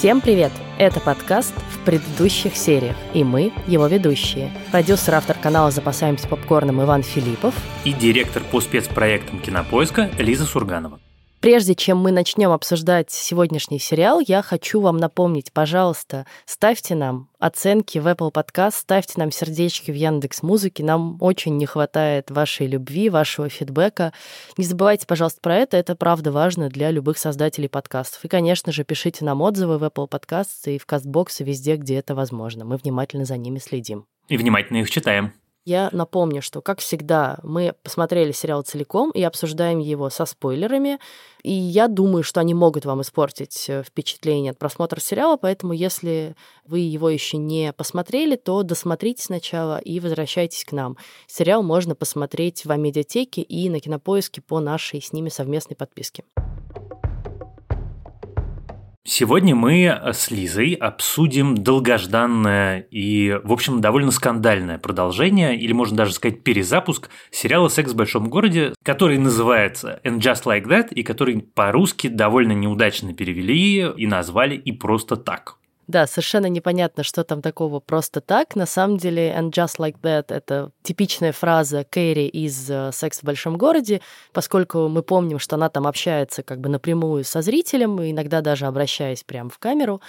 Всем привет! Это подкаст в предыдущих сериях, и мы его ведущие. Продюсер, автор канала «Запасаемся попкорном» Иван Филиппов и директор по спецпроектам «Кинопоиска» Лиза Сурганова. Прежде чем мы начнем обсуждать сегодняшний сериал, я хочу вам напомнить, пожалуйста, ставьте нам оценки в Apple Podcast, ставьте нам сердечки в Яндекс Музыке. Нам очень не хватает вашей любви, вашего фидбэка. Не забывайте, пожалуйста, про это. Это правда важно для любых создателей подкастов. И, конечно же, пишите нам отзывы в Apple Podcasts и в CastBox, и везде, где это возможно. Мы внимательно за ними следим. И внимательно их читаем. Я напомню, что, как всегда, мы посмотрели сериал целиком и обсуждаем его со спойлерами. И я думаю, что они могут вам испортить э, впечатление от просмотра сериала, поэтому если вы его еще не посмотрели, то досмотрите сначала и возвращайтесь к нам. Сериал можно посмотреть в Амедиатеке и на Кинопоиске по нашей с ними совместной подписке. Сегодня мы с Лизой обсудим долгожданное и, в общем, довольно скандальное продолжение, или можно даже сказать перезапуск сериала «Секс в большом городе», который называется «And Just Like That», и который по-русски довольно неудачно перевели и назвали «И просто так». Да, совершенно непонятно, что там такого просто так. На самом деле, and just like that — это типичная фраза Кэрри из э, «Секс в большом городе», поскольку мы помним, что она там общается как бы напрямую со зрителем, иногда даже обращаясь прямо в камеру,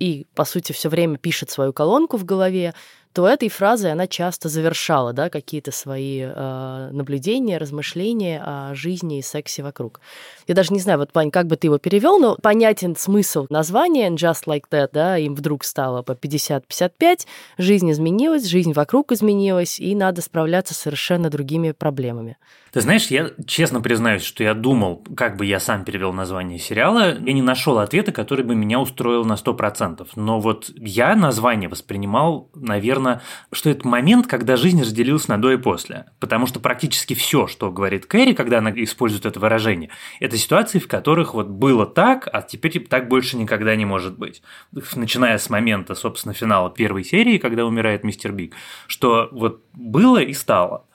и, по сути, все время пишет свою колонку в голове, то этой фразой она часто завершала да, какие-то свои э, наблюдения, размышления о жизни и сексе вокруг. Я даже не знаю, вот, Пань, как бы ты его перевел, но понятен смысл названия «Just Like That», да, им вдруг стало по 50-55, жизнь изменилась, жизнь вокруг изменилась, и надо справляться с совершенно другими проблемами. Ты знаешь, я честно признаюсь, что я думал, как бы я сам перевел название сериала, я не нашел ответа, который бы меня устроил на 100%. Но вот я название воспринимал, наверное, наверное, что это момент, когда жизнь разделилась на до и после. Потому что практически все, что говорит Кэрри, когда она использует это выражение, это ситуации, в которых вот было так, а теперь так больше никогда не может быть. Начиная с момента, собственно, финала первой серии, когда умирает мистер Биг, что вот было и стало.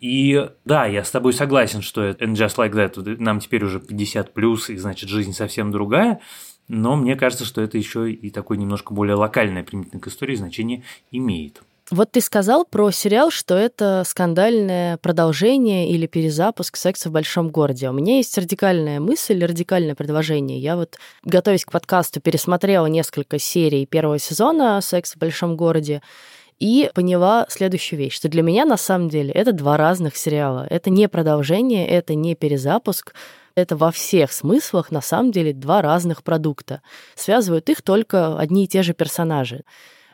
И да, я с тобой согласен, что And Just Like That нам теперь уже 50 плюс, и значит жизнь совсем другая. Но мне кажется, что это еще и такое немножко более локальное применительно к истории значение имеет. Вот ты сказал про сериал, что это скандальное продолжение или перезапуск секса в большом городе. У меня есть радикальная мысль, радикальное предложение. Я вот, готовясь к подкасту, пересмотрела несколько серий первого сезона «Секс в большом городе», и поняла следующую вещь, что для меня на самом деле это два разных сериала. Это не продолжение, это не перезапуск, это во всех смыслах на самом деле два разных продукта. Связывают их только одни и те же персонажи.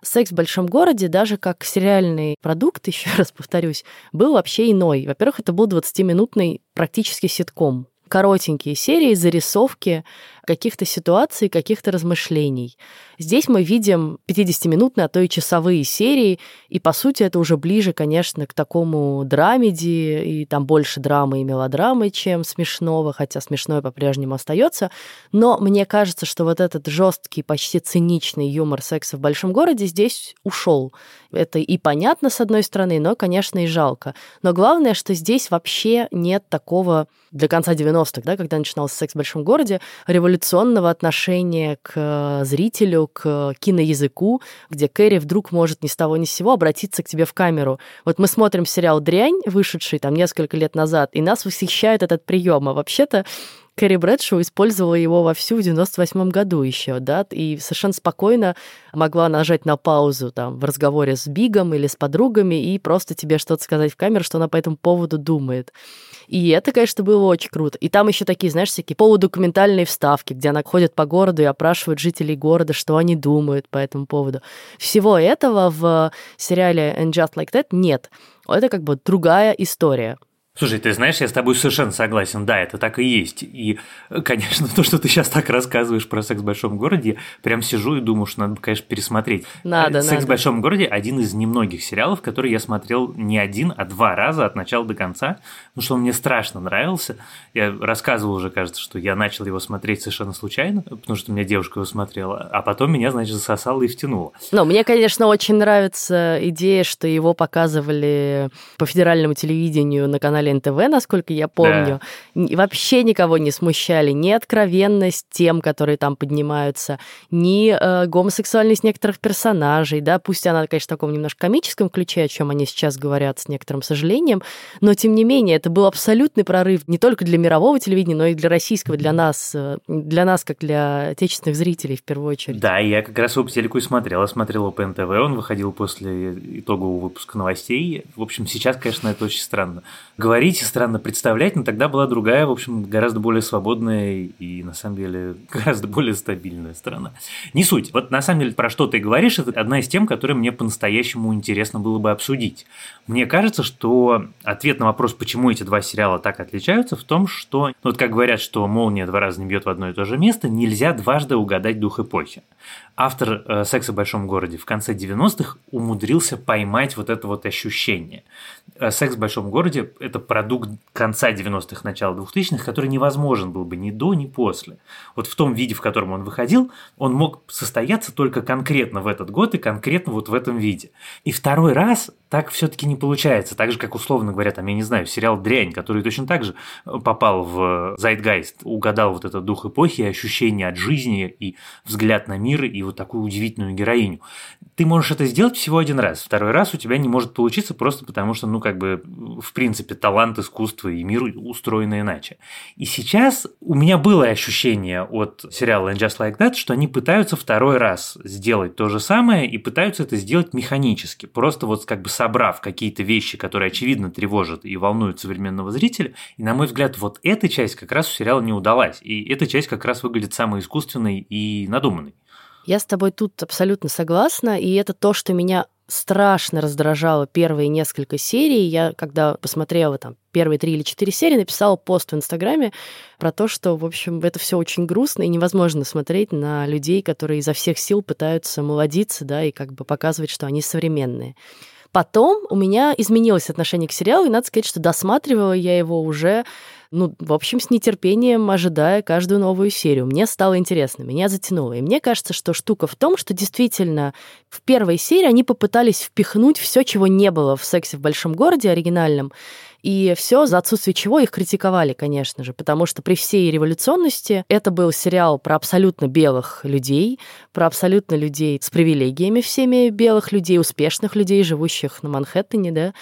«Секс в большом городе», даже как сериальный продукт, еще раз повторюсь, был вообще иной. Во-первых, это был 20-минутный практически ситком коротенькие серии, зарисовки каких-то ситуаций, каких-то размышлений. Здесь мы видим 50-минутные, а то и часовые серии, и, по сути, это уже ближе, конечно, к такому драмеди, и там больше драмы и мелодрамы, чем смешного, хотя смешное по-прежнему остается. Но мне кажется, что вот этот жесткий, почти циничный юмор секса в большом городе здесь ушел. Это и понятно, с одной стороны, но, конечно, и жалко. Но главное, что здесь вообще нет такого для конца 90-х, да, когда начинался секс в большом городе, революционного отношения к э, зрителю, к киноязыку, где Кэрри вдруг может ни с того ни с сего обратиться к тебе в камеру. Вот мы смотрим сериал «Дрянь», вышедший там несколько лет назад, и нас восхищает этот прием. А вообще-то Кэрри Брэдшоу использовала его вовсю в 98 году еще, да, и совершенно спокойно могла нажать на паузу там в разговоре с Бигом или с подругами и просто тебе что-то сказать в камеру, что она по этому поводу думает. И это, конечно, было очень круто. И там еще такие, знаешь, всякие полудокументальные вставки, где она ходит по городу и опрашивает жителей города, что они думают по этому поводу. Всего этого в сериале And Just Like That нет. Это как бы другая история. Слушай, ты знаешь, я с тобой совершенно согласен, да, это так и есть. И, конечно, то, что ты сейчас так рассказываешь про секс в большом городе, прям сижу и думаю, что надо, конечно, пересмотреть. Надо, Секс надо. в большом городе один из немногих сериалов, который я смотрел не один, а два раза от начала до конца, потому что он мне страшно нравился. Я рассказывал уже, кажется, что я начал его смотреть совершенно случайно, потому что у меня девушка его смотрела, а потом меня, значит, засосало и втянуло. Ну, мне, конечно, очень нравится идея, что его показывали по федеральному телевидению на канале канале НТВ, насколько я помню. Да. Вообще никого не смущали ни откровенность тем, которые там поднимаются, ни э, гомосексуальность некоторых персонажей, да, пусть она, конечно, в таком немножко комическом ключе, о чем они сейчас говорят с некоторым сожалением, но тем не менее это был абсолютный прорыв не только для мирового телевидения, но и для российского, для нас, э, для нас как для отечественных зрителей в первую очередь. Да, я как раз его по телеку и смотрел, я смотрел по НТВ, он выходил после итогового выпуска новостей. В общем, сейчас, конечно, это очень странно. Говорить и странно представлять, но тогда была другая, в общем, гораздо более свободная и, на самом деле, гораздо более стабильная страна. Не суть. Вот, на самом деле, про что ты говоришь, это одна из тем, которые мне по-настоящему интересно было бы обсудить. Мне кажется, что ответ на вопрос, почему эти два сериала так отличаются, в том, что, ну, вот как говорят, что молния два раза не бьет в одно и то же место, нельзя дважды угадать дух эпохи. Автор э, «Секса в большом городе» в конце 90-х умудрился поймать вот это вот ощущение. Э, «Секс в большом городе» – это продукт конца 90-х, начала 2000-х, который невозможен был бы ни до, ни после. Вот в том виде, в котором он выходил, он мог состояться только конкретно в этот год и конкретно вот в этом виде. И второй раз так все-таки не получается. Так же, как условно говоря, там, я не знаю, сериал «Дрянь», который точно так же э, попал в Zeitgeist, угадал вот этот дух эпохи, ощущение от жизни и взгляд на мир, и вот такую удивительную героиню. Ты можешь это сделать всего один раз. Второй раз у тебя не может получиться просто потому, что, ну, как бы, в принципе, талант, искусство и мир устроены иначе. И сейчас у меня было ощущение от сериала And Just Like That, что они пытаются второй раз сделать то же самое и пытаются это сделать механически, просто вот как бы собрав какие-то вещи, которые очевидно тревожат и волнуют современного зрителя. И, на мой взгляд, вот эта часть как раз у сериала не удалась. И эта часть как раз выглядит самой искусственной и надуманной. Я с тобой тут абсолютно согласна, и это то, что меня страшно раздражало первые несколько серий. Я, когда посмотрела там первые три или четыре серии, написала пост в Инстаграме про то, что, в общем, это все очень грустно и невозможно смотреть на людей, которые изо всех сил пытаются молодиться, да, и как бы показывать, что они современные. Потом у меня изменилось отношение к сериалу, и надо сказать, что досматривала я его уже ну, в общем, с нетерпением ожидая каждую новую серию. Мне стало интересно, меня затянуло. И мне кажется, что штука в том, что действительно в первой серии они попытались впихнуть все, чего не было в «Сексе в большом городе» оригинальном, и все, за отсутствие чего их критиковали, конечно же, потому что при всей революционности это был сериал про абсолютно белых людей, про абсолютно людей с привилегиями всеми белых людей, успешных людей, живущих на Манхэттене, да,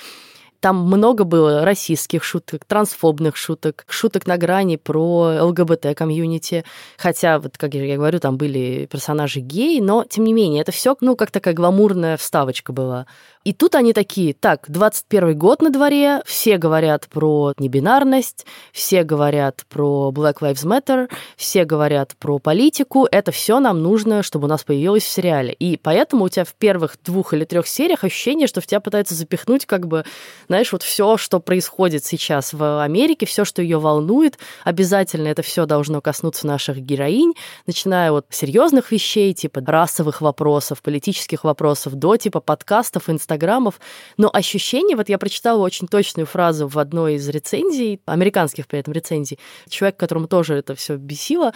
там много было российских шуток, трансфобных шуток, шуток на грани про ЛГБТ-комьюнити. Хотя, вот как я говорю, там были персонажи геи, но, тем не менее, это все, ну, как такая гламурная вставочка была. И тут они такие, так, 21 год на дворе, все говорят про небинарность, все говорят про Black Lives Matter, все говорят про политику, это все нам нужно, чтобы у нас появилось в сериале. И поэтому у тебя в первых двух или трех сериях ощущение, что в тебя пытаются запихнуть как бы, знаешь, вот все, что происходит сейчас в Америке, все, что ее волнует, обязательно это все должно коснуться наших героинь, начиная от серьезных вещей, типа расовых вопросов, политических вопросов, до типа подкастов, инстаграм инстаграмов, но ощущение, вот я прочитала очень точную фразу в одной из рецензий, американских при этом рецензий, человек, которому тоже это все бесило,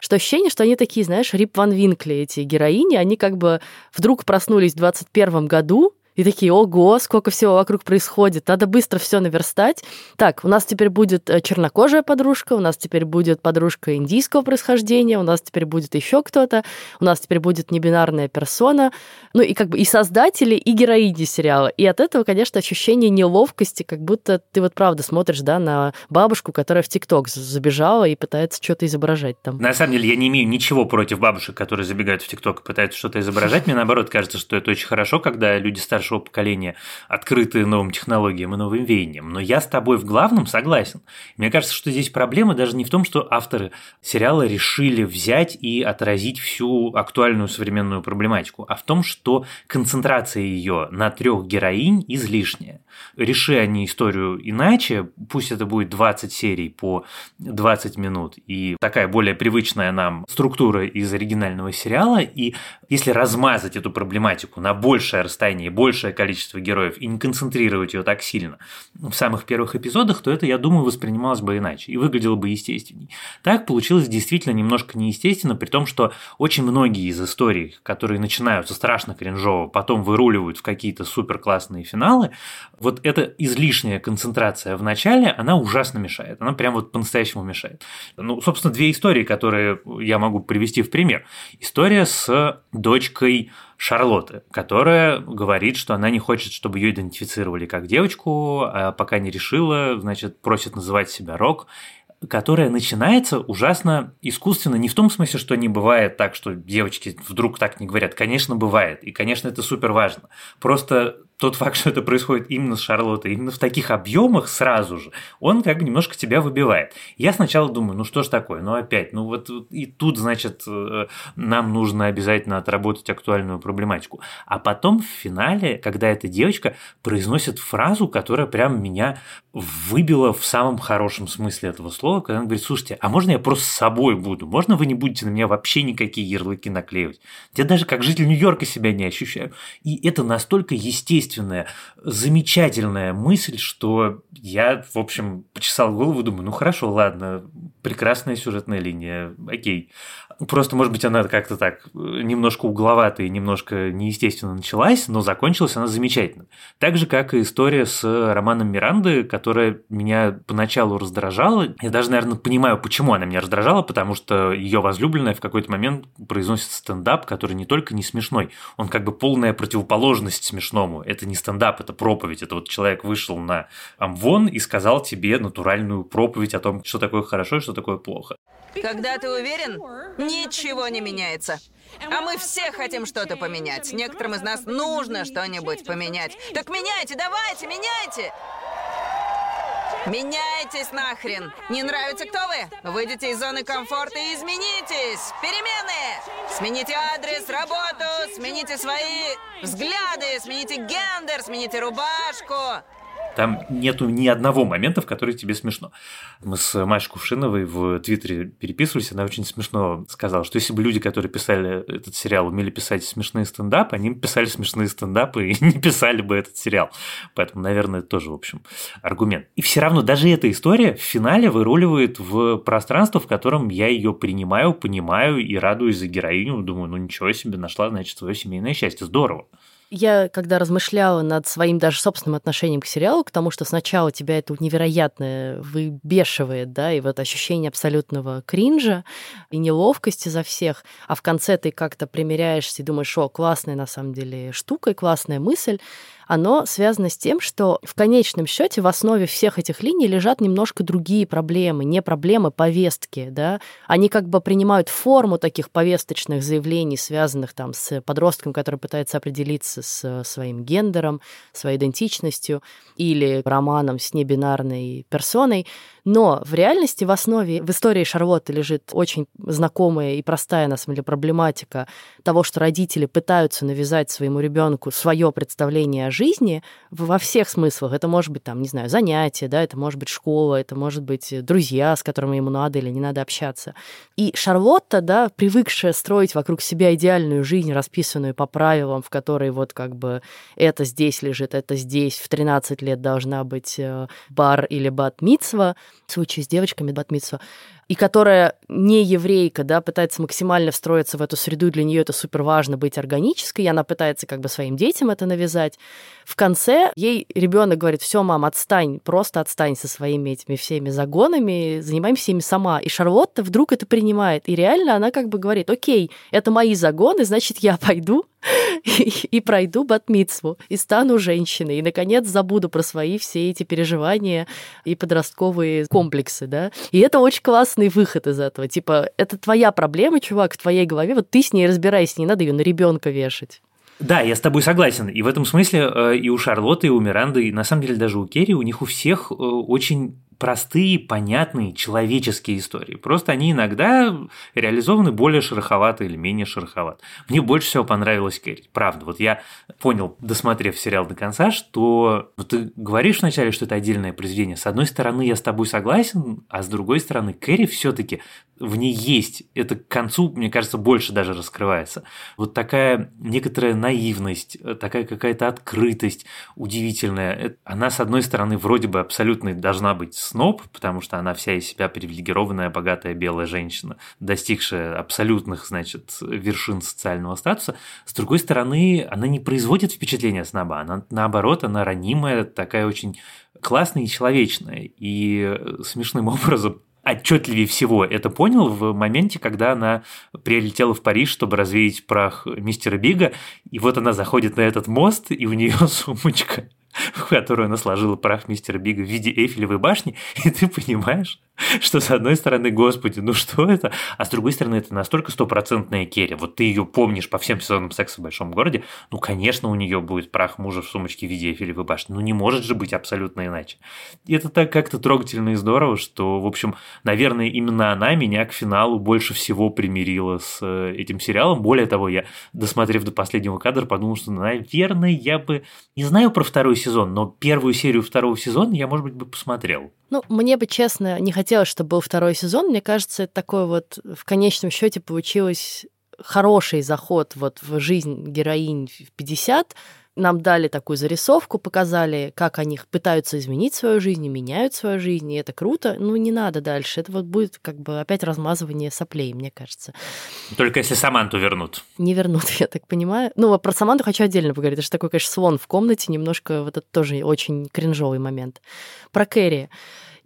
что ощущение, что они такие, знаешь, Рип Ван Винкли, эти героини, они как бы вдруг проснулись в 21 году, и такие, ого, сколько всего вокруг происходит, надо быстро все наверстать. Так, у нас теперь будет э, чернокожая подружка, у нас теперь будет подружка индийского происхождения, у нас теперь будет еще кто-то, у нас теперь будет небинарная персона. Ну и как бы и создатели, и героини сериала. И от этого, конечно, ощущение неловкости, как будто ты вот правда смотришь, да, на бабушку, которая в ТикТок забежала и пытается что-то изображать там. На самом деле я не имею ничего против бабушек, которые забегают в ТикТок и пытаются что-то изображать. Мне наоборот кажется, что это очень хорошо, когда люди старше старшего поколения, открытые новым технологиям и новым веяниям. Но я с тобой в главном согласен. Мне кажется, что здесь проблема даже не в том, что авторы сериала решили взять и отразить всю актуальную современную проблематику, а в том, что концентрация ее на трех героинь излишняя. Реши они историю иначе, пусть это будет 20 серий по 20 минут и такая более привычная нам структура из оригинального сериала, и если размазать эту проблематику на большее расстояние, большее количество героев и не концентрировать ее так сильно в самых первых эпизодах, то это, я думаю, воспринималось бы иначе и выглядело бы естественней. Так получилось действительно немножко неестественно, при том, что очень многие из историй, которые начинаются страшно кринжово, потом выруливают в какие-то супер классные финалы, вот эта излишняя концентрация в начале, она ужасно мешает. Она прям вот по-настоящему мешает. Ну, собственно, две истории, которые я могу привести в пример. История с дочкой Шарлотты, которая говорит, что она не хочет, чтобы ее идентифицировали как девочку, а пока не решила, значит, просит называть себя Рок которая начинается ужасно искусственно, не в том смысле, что не бывает так, что девочки вдруг так не говорят. Конечно, бывает, и, конечно, это супер важно. Просто тот факт, что это происходит именно с Шарлоттой, именно в таких объемах сразу же, он как бы немножко тебя выбивает. Я сначала думаю, ну что ж такое, ну опять, ну вот и тут, значит, э, нам нужно обязательно отработать актуальную проблематику. А потом в финале, когда эта девочка произносит фразу, которая прям меня выбила в самом хорошем смысле этого слова, когда она говорит, слушайте, а можно я просто с собой буду? Можно вы не будете на меня вообще никакие ярлыки наклеивать? Я даже как житель Нью-Йорка себя не ощущаю. И это настолько естественная, замечательная мысль, что я, в общем, почесал голову думаю, ну хорошо, ладно, прекрасная сюжетная линия, окей. Просто, может быть, она как-то так э, немножко угловатая и немножко неестественно началась, но закончилась она замечательно. Так же, как и история с романом Миранды, которая меня поначалу раздражала. Я даже, наверное, понимаю, почему она меня раздражала, потому что ее возлюбленная в какой-то момент произносит стендап, который не только не смешной, он как бы полная противоположность смешному. Это не стендап, это проповедь. Это вот человек вышел на Амвон и сказал тебе натуральную проповедь о том, что такое хорошо и что такое плохо. Когда ты уверен, ничего не меняется. А мы все хотим что-то поменять. Некоторым из нас нужно что-нибудь поменять. Так меняйте, давайте, меняйте! Меняйтесь нахрен! Не нравится, кто вы? Выйдите из зоны комфорта и изменитесь! Перемены! Смените адрес, работу, смените свои взгляды, смените гендер, смените рубашку. Там нету ни одного момента, в который тебе смешно. Мы с Машей Кувшиновой в Твиттере переписывались, она очень смешно сказала, что если бы люди, которые писали этот сериал, умели писать смешные стендапы, они писали смешные стендапы и не писали бы этот сериал. Поэтому, наверное, это тоже, в общем, аргумент. И все равно даже эта история в финале выруливает в пространство, в котором я ее принимаю, понимаю и радуюсь за героиню. Думаю, ну ничего себе, нашла, значит, свое семейное счастье. Здорово. Я, когда размышляла над своим даже собственным отношением к сериалу, к тому, что сначала тебя это невероятно выбешивает, да, и вот ощущение абсолютного кринжа и неловкости за всех, а в конце ты как-то примеряешься и думаешь, о, классная на самом деле штука и классная мысль, оно связано с тем, что в конечном счете в основе всех этих линий лежат немножко другие проблемы, не проблемы повестки, да, они как бы принимают форму таких повесточных заявлений, связанных там с подростком, который пытается определиться с своим гендером, своей идентичностью, или романом с небинарной персоной, но в реальности в основе, в истории Шарлотты лежит очень знакомая и простая, на самом деле, проблематика того, что родители пытаются навязать своему ребенку свое представление о жизни во всех смыслах. Это может быть, там, не знаю, занятие, да, это может быть школа, это может быть друзья, с которыми ему надо или не надо общаться. И Шарлотта, да, привыкшая строить вокруг себя идеальную жизнь, расписанную по правилам, в которой вот как бы это здесь лежит, это здесь, в 13 лет должна быть э, бар или бат-митсва, в случае с девочками Батмитсу, и которая не еврейка, да, пытается максимально встроиться в эту среду, для нее это супер важно быть органической, и она пытается как бы своим детям это навязать. В конце ей ребенок говорит, все, мам, отстань, просто отстань со своими этими всеми загонами, занимаемся ими сама. И Шарлотта вдруг это принимает, и реально она как бы говорит, окей, это мои загоны, значит, я пойду и, пройду батмитсву, и стану женщиной, и, наконец, забуду про свои все эти переживания и подростковые комплексы, да. И это очень классный выход из этого. Типа, это твоя проблема, чувак, в твоей голове, вот ты с ней разбирайся, не надо ее на ребенка вешать. Да, я с тобой согласен. И в этом смысле э, и у Шарлотты, и у Миранды, и на самом деле даже у Керри, у них у всех э, очень простые, понятные, человеческие истории. Просто они иногда реализованы более шероховато или менее шероховато. Мне больше всего понравилась Кэрри. Правда, вот я понял, досмотрев сериал до конца, что вот ты говоришь вначале, что это отдельное произведение. С одной стороны, я с тобой согласен, а с другой стороны, Кэрри все таки в ней есть. Это к концу, мне кажется, больше даже раскрывается. Вот такая некоторая наивность, такая какая-то открытость удивительная. Она, с одной стороны, вроде бы абсолютно должна быть сноб, потому что она вся из себя привилегированная, богатая белая женщина, достигшая абсолютных, значит, вершин социального статуса. С другой стороны, она не производит впечатления сноба, она наоборот, она ранимая, такая очень классная и человечная. И смешным образом отчетливее всего это понял в моменте, когда она прилетела в Париж, чтобы развеять прах мистера Бига, и вот она заходит на этот мост, и у нее сумочка в которую она сложила прах мистера Бига в виде Эйфелевой башни, и ты понимаешь, что с одной стороны, господи, ну что это? А с другой стороны, это настолько стопроцентная Керри. Вот ты ее помнишь по всем сезонам секса в большом городе, ну, конечно, у нее будет прах мужа в сумочке в виде Эйфелевой башни. Ну, не может же быть абсолютно иначе. И это так как-то трогательно и здорово, что, в общем, наверное, именно она меня к финалу больше всего примирила с э, этим сериалом. Более того, я, досмотрев до последнего кадра, подумал, что, наверное, я бы... Не знаю про второй сезон, но первую серию второго сезона я, может быть, бы посмотрел. Ну, мне бы, честно, не хотелось, чтобы был второй сезон. Мне кажется, это такой вот в конечном счете получилось хороший заход вот в жизнь героинь в 50, нам дали такую зарисовку, показали, как они пытаются изменить свою жизнь, и меняют свою жизнь, и это круто. Ну, не надо дальше. Это вот будет как бы опять размазывание соплей, мне кажется. Только если Саманту вернут. Не вернут, я так понимаю. Ну, про Саманту хочу отдельно поговорить. Это же такой, конечно, слон в комнате, немножко вот это тоже очень кринжовый момент. Про Кэрри.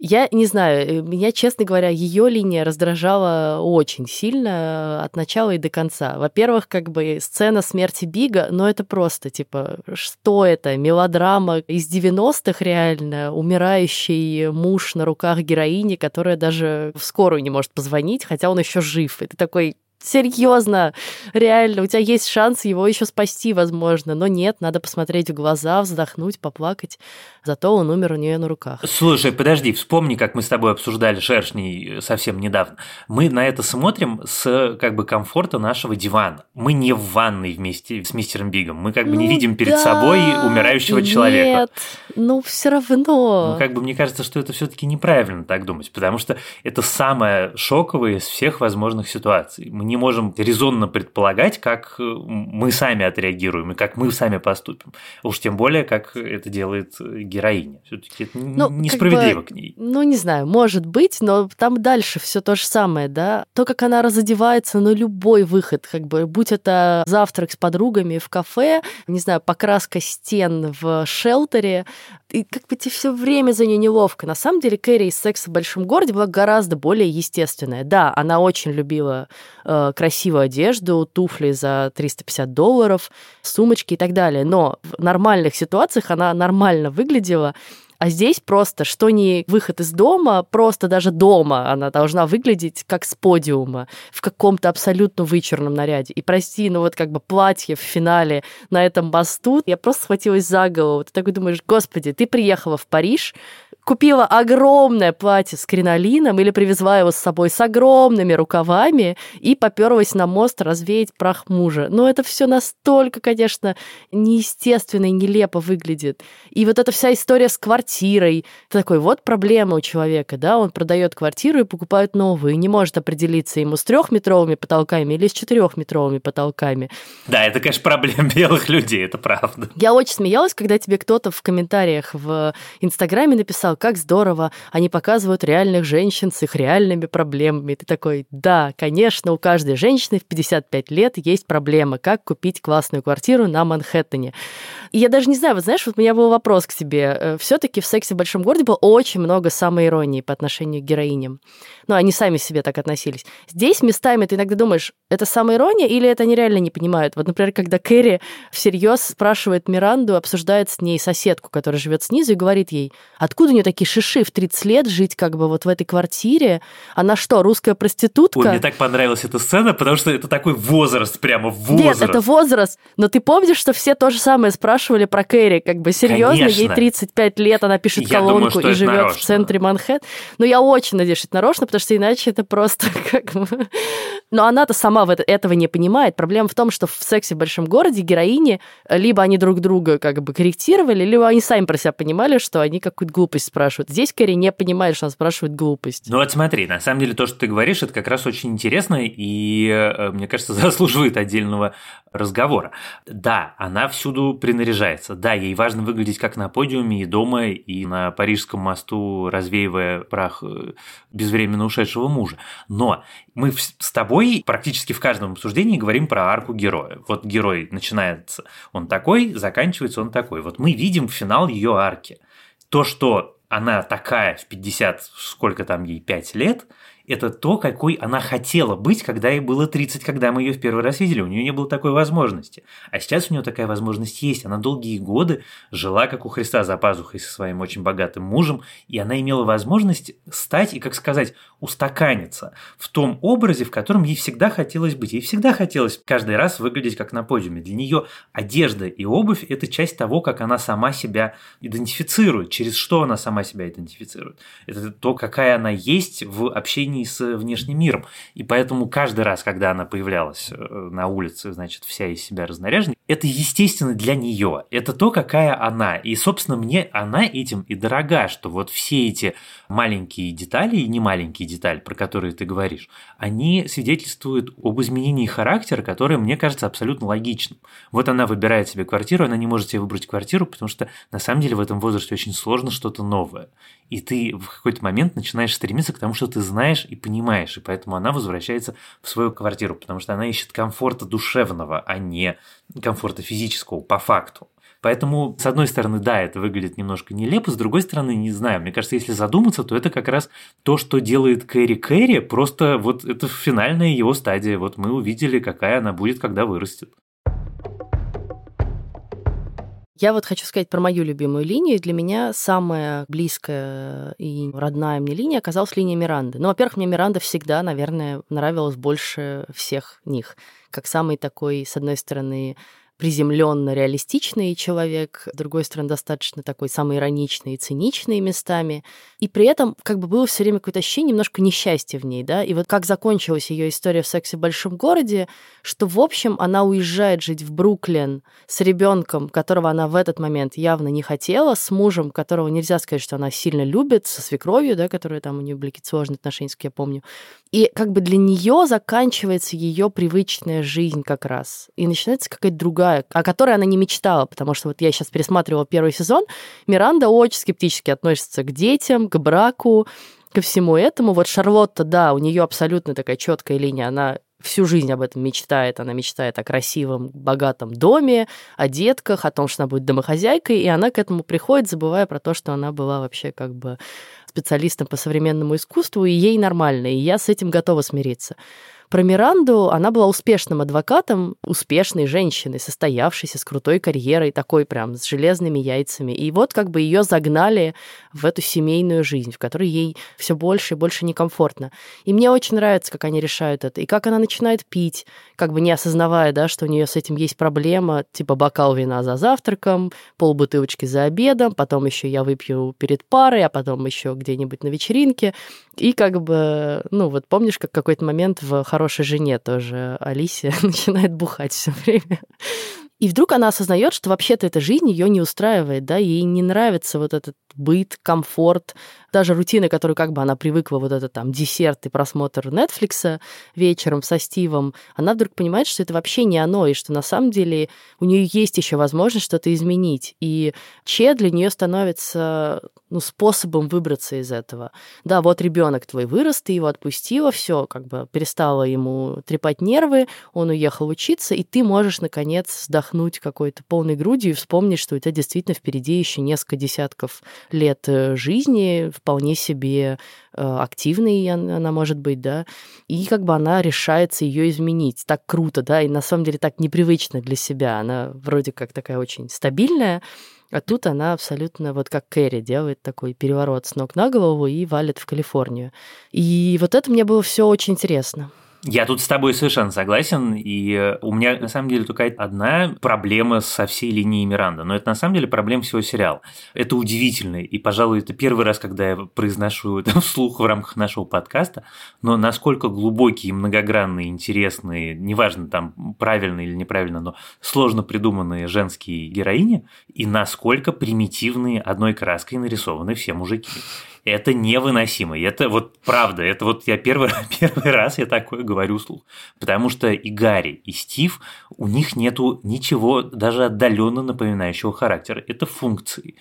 Я не знаю, э, меня, честно говоря, ее линия раздражала очень сильно от начала и до конца. Во-первых, как бы сцена смерти Бига, но это просто, типа, что это? Мелодрама из 90-х реально, умирающий муж на руках героини, которая даже в скорую не может позвонить, хотя он еще жив. Это такой серьезно, реально, у тебя есть шанс его еще спасти, возможно, но нет, надо посмотреть в глаза, вздохнуть, поплакать. Зато он умер у нее на руках. Слушай, подожди, вспомни, как мы с тобой обсуждали шершней совсем недавно. Мы на это смотрим с как бы комфорта нашего дивана. Мы не в ванной вместе с мистером Бигом. Мы как бы ну, не видим перед да, собой умирающего нет, человека. Нет, ну все равно. Ну как бы мне кажется, что это все-таки неправильно так думать, потому что это самое шоковое из всех возможных ситуаций. Мы не можем резонно предполагать, как мы сами отреагируем и как мы сами поступим. Уж тем более, как это делает героиня. Все-таки это ну, несправедливо бы, к ней. Ну, не знаю, может быть, но там дальше все то же самое, да. То, как она разодевается на любой выход, как бы, будь это завтрак с подругами в кафе, не знаю, покраска стен в шелтере, и как бы тебе все время за нее неловко. На самом деле Кэрри из «Секса в большом городе» была гораздо более естественная. Да, она очень любила э, красивую одежду, туфли за 350 долларов, сумочки и так далее. Но в нормальных ситуациях она нормально выглядела. А здесь просто, что не выход из дома, просто даже дома она должна выглядеть как с подиума, в каком-то абсолютно вычурном наряде. И прости, ну вот как бы платье в финале на этом мосту, я просто схватилась за голову. Ты такой думаешь, господи, ты приехала в Париж, купила огромное платье с кринолином или привезла его с собой с огромными рукавами и поперлась на мост развеять прах мужа. Но это все настолько, конечно, неестественно и нелепо выглядит. И вот эта вся история с квартирой. Такой, вот проблема у человека, да, он продает квартиру и покупает новую, и не может определиться ему с трехметровыми потолками или с четырехметровыми потолками. Да, это, конечно, проблема белых людей, это правда. Я очень смеялась, когда тебе кто-то в комментариях в Инстаграме написал, как здорово, они показывают реальных женщин с их реальными проблемами. ты такой, да, конечно, у каждой женщины в 55 лет есть проблема, как купить классную квартиру на Манхэттене. И я даже не знаю, вот знаешь, вот у меня был вопрос к тебе. Э, все таки в «Сексе в большом городе» было очень много самоиронии по отношению к героиням. Ну, они сами себе так относились. Здесь местами ты иногда думаешь, это самоирония или это они реально не понимают? Вот, например, когда Кэрри всерьез спрашивает Миранду, обсуждает с ней соседку, которая живет снизу, и говорит ей, откуда у нее такие шиши в 30 лет жить как бы вот в этой квартире? Она что, русская проститутка? Ой, мне так понравилась эта сцена, потому что это такой возраст, прямо возраст. Нет, это возраст. Но ты помнишь, что все то же самое спрашивали про Кэрри? Как бы серьезно, ей 35 лет, она пишет я колонку думаю, и живет в центре Манхэттена. Но я очень надеюсь, что это нарочно, потому что иначе это просто как бы... Но она-то сама в это, этого не понимает. Проблема в том, что в «Сексе в большом городе» героини либо они друг друга как бы корректировали, либо они сами про себя понимали, что они какую-то глупость спрашивают. Здесь Кэрри не понимает, что она спрашивает глупость. Ну вот смотри, на самом деле то, что ты говоришь, это как раз очень интересно и, э, мне кажется, заслуживает отдельного разговора. Да, она всюду принаряжается. Да, ей важно выглядеть как на подиуме и дома, и на Парижском мосту, развеивая прах э, безвременно ушедшего мужа. Но мы с тобой практически в каждом обсуждении говорим про арку героя. Вот герой начинается, он такой, заканчивается он такой. Вот мы видим финал ее арки. То, что она такая в 50, сколько там ей, 5 лет – это то, какой она хотела быть, когда ей было 30, когда мы ее в первый раз видели. У нее не было такой возможности. А сейчас у нее такая возможность есть. Она долгие годы жила, как у Христа, за пазухой со своим очень богатым мужем, и она имела возможность стать и, как сказать, устаканиться в том образе, в котором ей всегда хотелось быть. Ей всегда хотелось каждый раз выглядеть как на подиуме. Для нее одежда и обувь – это часть того, как она сама себя идентифицирует, через что она сама себя идентифицирует. Это то, какая она есть в общении общении с внешним миром. И поэтому каждый раз, когда она появлялась э, на улице, значит, вся из себя разнаряжена, это естественно для нее. Это то, какая она. И, собственно, мне она этим и дорога, что вот все эти маленькие детали и не маленькие детали, про которые ты говоришь, они свидетельствуют об изменении характера, которое, мне кажется, абсолютно логичным. Вот она выбирает себе квартиру, она не может себе выбрать квартиру, потому что на самом деле в этом возрасте очень сложно что-то новое. И ты в какой-то момент начинаешь стремиться к тому, что ты знаешь и понимаешь, и поэтому она возвращается в свою квартиру, потому что она ищет комфорта душевного, а не комфорта физического по факту. Поэтому, с одной стороны, да, это выглядит немножко нелепо, с другой стороны, не знаю, мне кажется, если задуматься, то это как раз то, что делает Кэрри Кэрри, просто вот это финальная его стадия. Вот мы увидели, какая она будет, когда вырастет. Я вот хочу сказать про мою любимую линию. Для меня самая близкая и родная мне линия оказалась линия Миранды. Ну, во-первых, мне Миранда всегда, наверное, нравилась больше всех них. Как самый такой, с одной стороны, приземленно реалистичный человек, с другой стороны, достаточно такой самый ироничный и циничный местами. И при этом как бы было все время какое-то ощущение немножко несчастья в ней, да. И вот как закончилась ее история в сексе в большом городе, что, в общем, она уезжает жить в Бруклин с ребенком, которого она в этот момент явно не хотела, с мужем, которого нельзя сказать, что она сильно любит, со свекровью, да, которая там у нее были какие-то сложные отношения, как я помню. И как бы для нее заканчивается ее привычная жизнь как раз. И начинается какая-то другая, о которой она не мечтала, потому что вот я сейчас пересматривала первый сезон, Миранда очень скептически относится к детям, к браку, ко всему этому. Вот Шарлотта, да, у нее абсолютно такая четкая линия, она всю жизнь об этом мечтает. Она мечтает о красивом, богатом доме, о детках, о том, что она будет домохозяйкой, и она к этому приходит, забывая про то, что она была вообще как бы специалистом по современному искусству, и ей нормально, и я с этим готова смириться. Про Миранду она была успешным адвокатом, успешной женщиной, состоявшейся, с крутой карьерой, такой прям с железными яйцами. И вот как бы ее загнали в эту семейную жизнь, в которой ей все больше и больше некомфортно. И мне очень нравится, как они решают это, и как она начинает пить, как бы не осознавая, да, что у нее с этим есть проблема, типа бокал вина за завтраком, полбутылочки за обедом, потом еще я выпью перед парой, а потом еще где-нибудь на вечеринке. И как бы, ну вот помнишь, как какой-то момент в хорошей жене тоже Алисия начинает бухать все время. И вдруг она осознает, что вообще-то эта жизнь ее не устраивает, да, ей не нравится вот этот быт, комфорт, даже рутина, которую как бы она привыкла, вот это там десерт и просмотр Netflix вечером со Стивом, она вдруг понимает, что это вообще не оно, и что на самом деле у нее есть еще возможность что-то изменить. И Че для нее становится ну, способом выбраться из этого. Да, вот ребенок твой вырос, ты его отпустила, все, как бы перестала ему трепать нервы, он уехал учиться, и ты можешь, наконец, вздохнуть какой-то полной грудью и вспомнить, что у тебя действительно впереди еще несколько десятков лет э, жизни, вполне себе э, активной она может быть, да, и как бы она решается ее изменить. Так круто, да, и на самом деле так непривычно для себя. Она вроде как такая очень стабильная, а тут она абсолютно, вот как Кэрри, делает такой переворот с ног на голову и валит в Калифорнию. И вот это мне было все очень интересно. Я тут с тобой совершенно согласен, и э, у меня на самом деле только одна проблема со всей линией Миранда, но это на самом деле проблема всего сериала. Это удивительно, и, пожалуй, это первый раз, когда я произношу это вслух в рамках нашего подкаста, но насколько глубокие, многогранные, интересные, неважно там правильно или неправильно, но сложно придуманные женские героини, и насколько примитивные одной краской нарисованы все мужики это невыносимо. Это вот правда, это вот я первый, первый раз я такое говорю вслух. Потому что и Гарри, и Стив, у них нету ничего даже отдаленно напоминающего характера. Это функции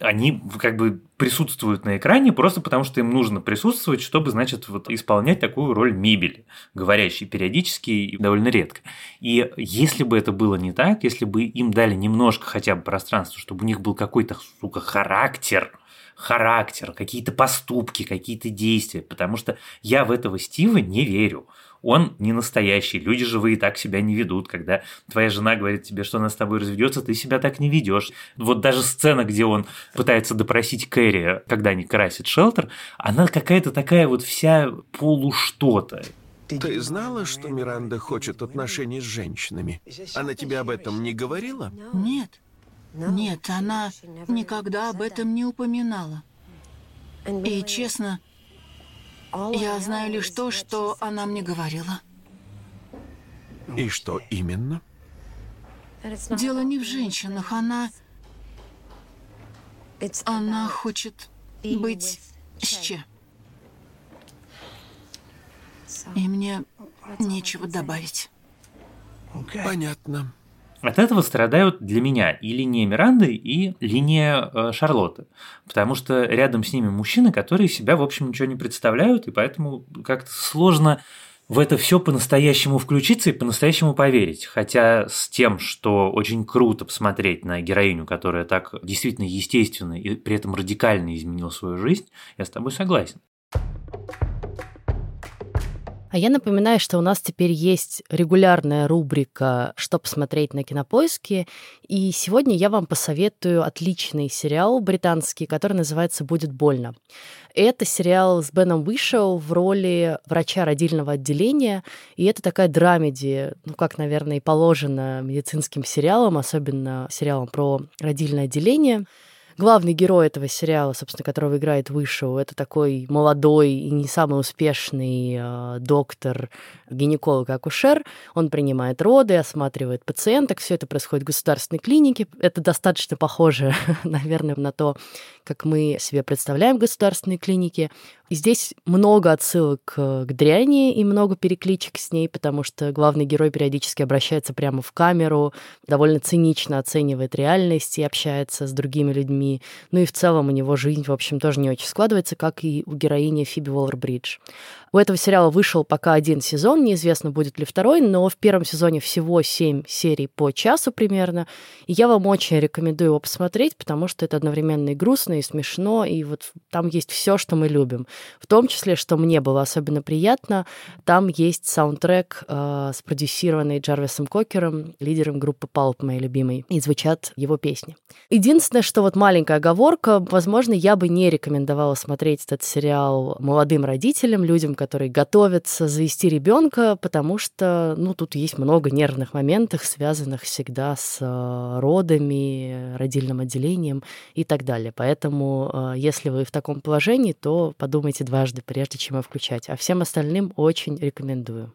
они как бы присутствуют на экране просто потому, что им нужно присутствовать, чтобы, значит, вот исполнять такую роль мебели, говорящей периодически и довольно редко. И если бы это было не так, если бы им дали немножко хотя бы пространства, чтобы у них был какой-то, сука, характер – характер, какие-то поступки, какие-то действия, потому что я в этого Стива не верю. Он не настоящий. Люди живые так себя не ведут. Когда твоя жена говорит тебе, что она с тобой разведется, ты себя так не ведешь. Вот даже сцена, где он пытается допросить Кэрри, когда они красят шелтер, она какая-то такая вот вся полу-что-то. Ты знала, что Миранда хочет отношений с женщинами? Она тебе об этом не говорила? Нет. Нет, она никогда об этом не упоминала. И честно, я знаю лишь то, что она мне говорила. И что именно? Дело не в женщинах, она... Она хочет быть с Че. И мне нечего добавить. Понятно. От этого страдают для меня и линия Миранды, и линия э, Шарлотты. Потому что рядом с ними мужчины, которые себя, в общем, ничего не представляют, и поэтому как-то сложно в это все по-настоящему включиться и по-настоящему поверить. Хотя с тем, что очень круто посмотреть на героиню, которая так действительно естественно и при этом радикально изменила свою жизнь, я с тобой согласен. А я напоминаю, что у нас теперь есть регулярная рубрика «Что посмотреть на Кинопоиске», и сегодня я вам посоветую отличный сериал британский, который называется «Будет больно». Это сериал с Беном Вышел в роли врача родильного отделения, и это такая драмеди, ну, как, наверное, и положено медицинским сериалам, особенно сериалам про родильное отделение — главный герой этого сериала, собственно, которого играет Вышел, это такой молодой и не самый успешный э, доктор, гинеколог, акушер. Он принимает роды, осматривает пациенток. Все это происходит в государственной клинике. Это достаточно похоже, наверное, на то, как мы себе представляем государственные клиники. И здесь много отсылок к дряни и много перекличек с ней, потому что главный герой периодически обращается прямо в камеру, довольно цинично оценивает реальность и общается с другими людьми. Ну и в целом у него жизнь, в общем, тоже не очень складывается, как и у героини Фиби Уоллер-Бридж. У этого сериала вышел пока один сезон, неизвестно, будет ли второй, но в первом сезоне всего семь серий по часу примерно. И я вам очень рекомендую его посмотреть, потому что это одновременно и грустно, и смешно, и вот там есть все, что мы любим. В том числе, что мне было особенно приятно, там есть саундтрек, э, спродюсированный Джарвисом Кокером, лидером группы Pulp, моей любимой, и звучат его песни. Единственное, что вот маленькая оговорка, возможно, я бы не рекомендовала смотреть этот сериал молодым родителям, людям, которые готовятся завести ребенка, потому что, ну, тут есть много нервных моментов, связанных всегда с э, родами, родильным отделением и так далее. Поэтому, э, если вы в таком положении, то подумайте дважды, прежде чем его включать. А всем остальным очень рекомендую.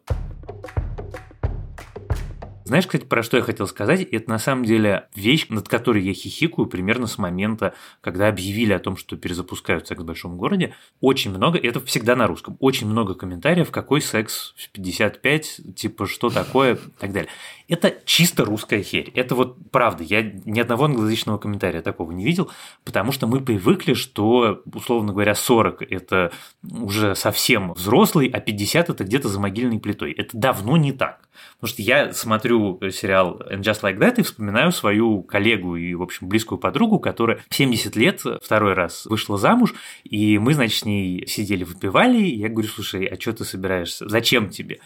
Знаешь, кстати, про что я хотел сказать? Это на самом деле вещь, над которой я хихикаю примерно с момента, когда объявили о том, что перезапускают секс в большом городе. Очень много, это всегда на русском, очень много комментариев, какой секс в 55, типа, что такое, и так далее. Это чисто русская херь. Это вот правда. Я ни одного англоязычного комментария такого не видел, потому что мы привыкли, что, условно говоря, 40 – это уже совсем взрослый, а 50 – это где-то за могильной плитой. Это давно не так. Потому что я смотрю сериал And Just Like That и вспоминаю свою коллегу и, в общем, близкую подругу, которая 70 лет второй раз вышла замуж, и мы, значит, с ней сидели, выпивали, и я говорю, слушай, а что ты собираешься? Зачем тебе?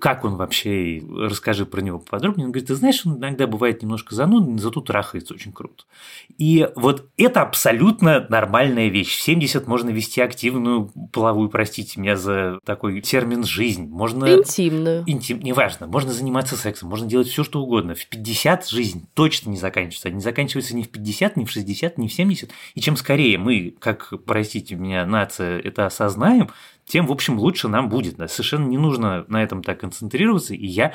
Как он вообще? Расскажи про него поподробнее. Он говорит, ты знаешь, он иногда бывает немножко занудный, зато трахается очень круто. И вот это абсолютно нормальная вещь. В 70 можно вести активную половую, простите меня за такой термин «жизнь». Можно... Интимную. Интим, неважно. Можно заниматься сексом, можно делать все, что угодно. В 50 жизнь точно не заканчивается. Не заканчивается ни в 50, ни в 60, ни в 70. И чем скорее мы, как, простите меня, нация, это осознаем, тем, в общем, лучше нам будет. Совершенно не нужно на этом так концентрироваться. И я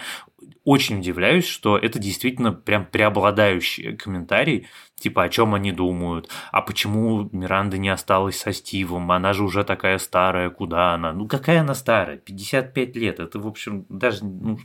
очень удивляюсь, что это действительно прям преобладающий комментарий, типа о чем они думают, а почему Миранда не осталась со Стивом, она же уже такая старая, куда она? Ну какая она старая? 55 лет, это, в общем, даже ну,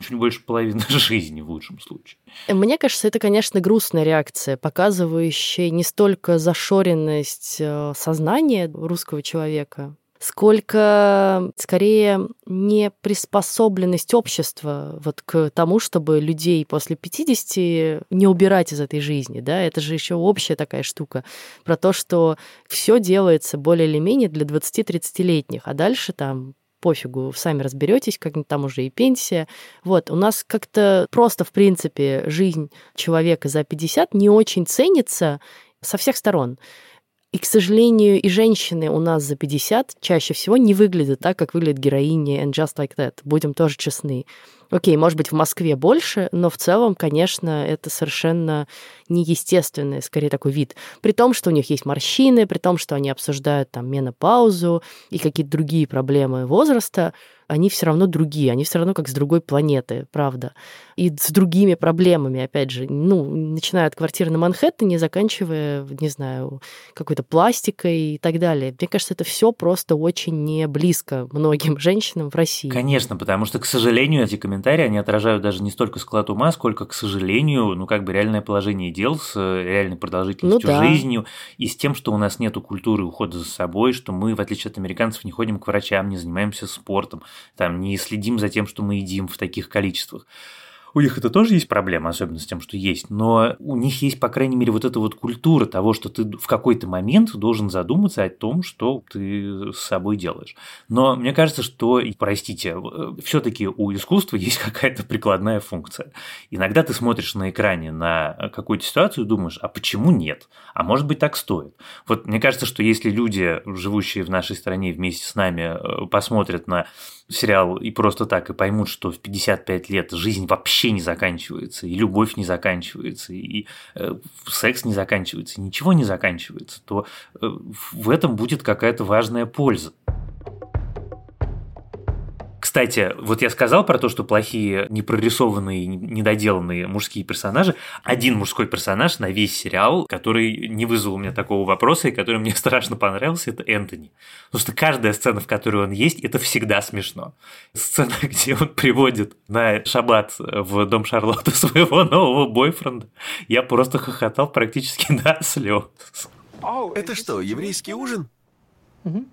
чуть больше половины жизни в лучшем случае. Мне кажется, это, конечно, грустная реакция, показывающая не столько зашоренность э, сознания русского человека, сколько скорее не приспособленность общества вот к тому, чтобы людей после 50 не убирать из этой жизни, да, это же еще общая такая штука про то, что все делается более или менее для 20-30-летних, а дальше там пофигу, сами разберетесь, как там уже и пенсия. Вот, у нас как-то просто, в принципе, жизнь человека за 50 не очень ценится со всех сторон. И, к сожалению, и женщины у нас за 50 чаще всего не выглядят так, как выглядит героини And Just Like That. Будем тоже честны. Окей, может быть, в Москве больше, но в целом, конечно, это совершенно неестественный, скорее, такой вид. При том, что у них есть морщины, при том, что они обсуждают там менопаузу и какие-то другие проблемы возраста, они все равно другие, они все равно как с другой планеты, правда. И с другими проблемами, опять же, ну, начиная от квартиры на Манхэттене, заканчивая, не знаю, какой-то пластикой и так далее. Мне кажется, это все просто очень не близко многим женщинам в России. Конечно, потому что, к сожалению, эти комментарии, они отражают даже не столько склад ума, сколько, к сожалению, ну, как бы реальное положение дел с э, реальной продолжительностью ну, да. жизнью и с тем, что у нас нету культуры ухода за собой, что мы, в отличие от американцев, не ходим к врачам, не занимаемся спортом, там, не следим за тем, что мы едим в таких количествах. У них это тоже есть проблема, особенно с тем, что есть, но у них есть, по крайней мере, вот эта вот культура того, что ты в какой-то момент должен задуматься о том, что ты с собой делаешь. Но мне кажется, что, простите, все-таки у искусства есть какая-то прикладная функция. Иногда ты смотришь на экране на какую-то ситуацию и думаешь, а почему нет? А может быть так стоит? Вот мне кажется, что если люди, живущие в нашей стране вместе с нами, э, посмотрят на сериал и просто так, и поймут, что в 55 лет жизнь вообще не заканчивается, и любовь не заканчивается, и э, секс не заканчивается, ничего не заканчивается, то э, в этом будет какая-то важная польза. Кстати, вот я сказал про то, что плохие, непрорисованные, недоделанные мужские персонажи. Один мужской персонаж на весь сериал, который не вызвал у меня такого вопроса и который мне страшно понравился, это Энтони. Потому что каждая сцена, в которой он есть, это всегда смешно. Сцена, где он приводит на шаббат в дом Шарлотты своего нового бойфренда, я просто хохотал практически до слез. Это что, еврейский ужин? Угу.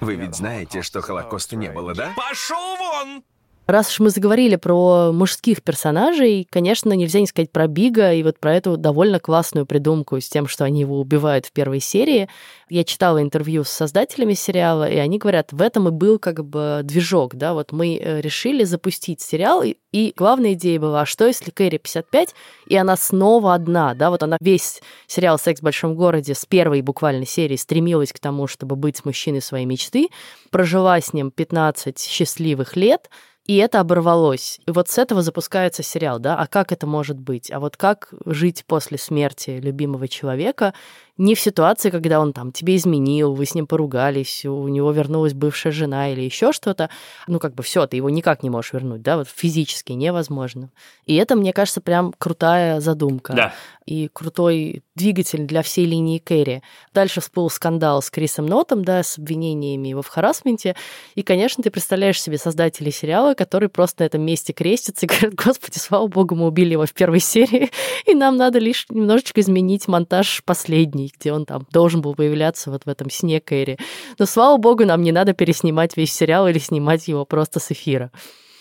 Вы ведь знаете, что Холокоста не было, да? Пошел вон! Раз уж мы заговорили про мужских персонажей, конечно, нельзя не сказать про Бига и вот про эту довольно классную придумку с тем, что они его убивают в первой серии. Я читала интервью с создателями сериала, и они говорят, в этом и был как бы движок, да, вот мы э, решили запустить сериал, и главная идея была, что если Кэрри 55, и она снова одна, да, вот она весь сериал «Секс в большом городе» с первой буквально серии стремилась к тому, чтобы быть с мужчиной своей мечты, прожила с ним 15 счастливых лет, и это оборвалось. И вот с этого запускается сериал, да, а как это может быть? А вот как жить после смерти любимого человека не в ситуации, когда он там тебе изменил, вы с ним поругались, у него вернулась бывшая жена или еще что-то. Ну, как бы все, ты его никак не можешь вернуть, да, вот физически невозможно. И это, мне кажется, прям крутая задумка. Да. И крутой двигатель для всей линии Кэрри. Дальше всплыл скандал с Крисом Нотом, да, с обвинениями его в харасменте. И, конечно, ты представляешь себе создателей сериала, которые просто на этом месте крестятся и говорят, господи, слава богу, мы убили его в первой серии, и нам надо лишь немножечко изменить монтаж последний где он там должен был появляться вот в этом сне Кэрри. Но, слава богу, нам не надо переснимать весь сериал или снимать его просто с эфира.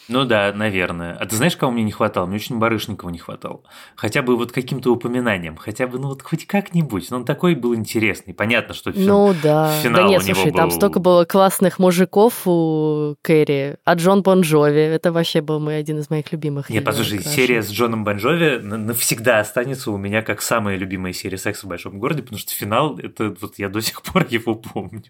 Ну да, наверное. А ты знаешь, кого мне не хватало? Мне очень Барышникова не хватало. Хотя бы вот каким-то упоминанием, хотя бы, ну вот хоть как-нибудь. Но он такой был интересный. Понятно, что фин... Ну да. финал да нет, у него слушай, был... там столько было классных мужиков у Кэрри. А Джон Бон Джови, это вообще был мой один из моих любимых. Нет, послушай, крашей. серия с Джоном Бон Джови навсегда останется у меня как самая любимая серия секса в большом городе, потому что финал, это вот я до сих пор его помню.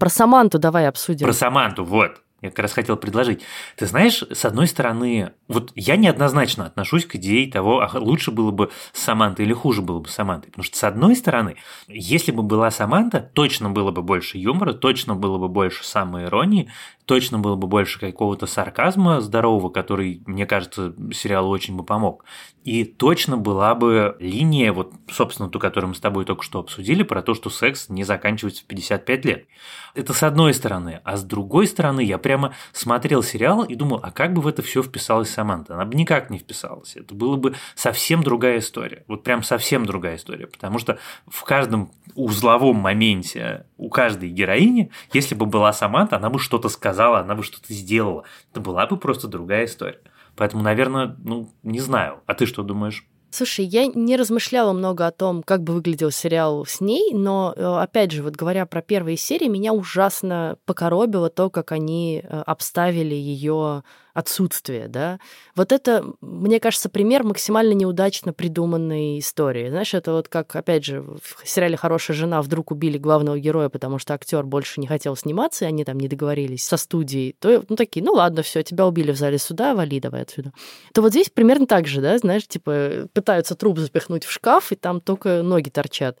Про Саманту давай обсудим. Про Саманту, вот. Я как раз хотел предложить. Ты знаешь, с одной стороны, вот я неоднозначно отношусь к идее того, а лучше было бы с Самантой или хуже было бы с Самантой. Потому что, с одной стороны, если бы была Саманта, точно было бы больше юмора, точно было бы больше самоиронии, точно было бы больше какого-то сарказма здорового, который, мне кажется, сериалу очень бы помог. И точно была бы линия, вот, собственно, ту, которую мы с тобой только что обсудили, про то, что секс не заканчивается в 55 лет. Это с одной стороны. А с другой стороны, я прямо смотрел сериал и думал, а как бы в это все вписалась Саманта? Она бы никак не вписалась. Это было бы совсем другая история. Вот прям совсем другая история. Потому что в каждом узловом моменте у каждой героини, если бы была Саманта, она бы что-то сказала, она бы что-то сделала. Это была бы просто другая история. Поэтому, наверное, ну, не знаю. А ты что думаешь? Слушай, я не размышляла много о том, как бы выглядел сериал с ней, но, э, опять же, вот говоря про первые серии, меня ужасно покоробило то, как они э, обставили ее отсутствие, да. Вот это, мне кажется, пример максимально неудачно придуманной истории. Знаешь, это вот как, опять же, в сериале «Хорошая жена» вдруг убили главного героя, потому что актер больше не хотел сниматься, и они там не договорились со студией, то, ну, такие, ну, ладно, все, тебя убили в зале суда, вали давай отсюда. То вот здесь примерно так же, да, знаешь, типа, пытаются труп запихнуть в шкаф, и там только ноги торчат.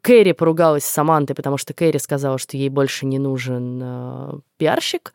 Кэрри поругалась с Самантой, потому что Кэрри сказала, что ей больше не нужен э, пиарщик,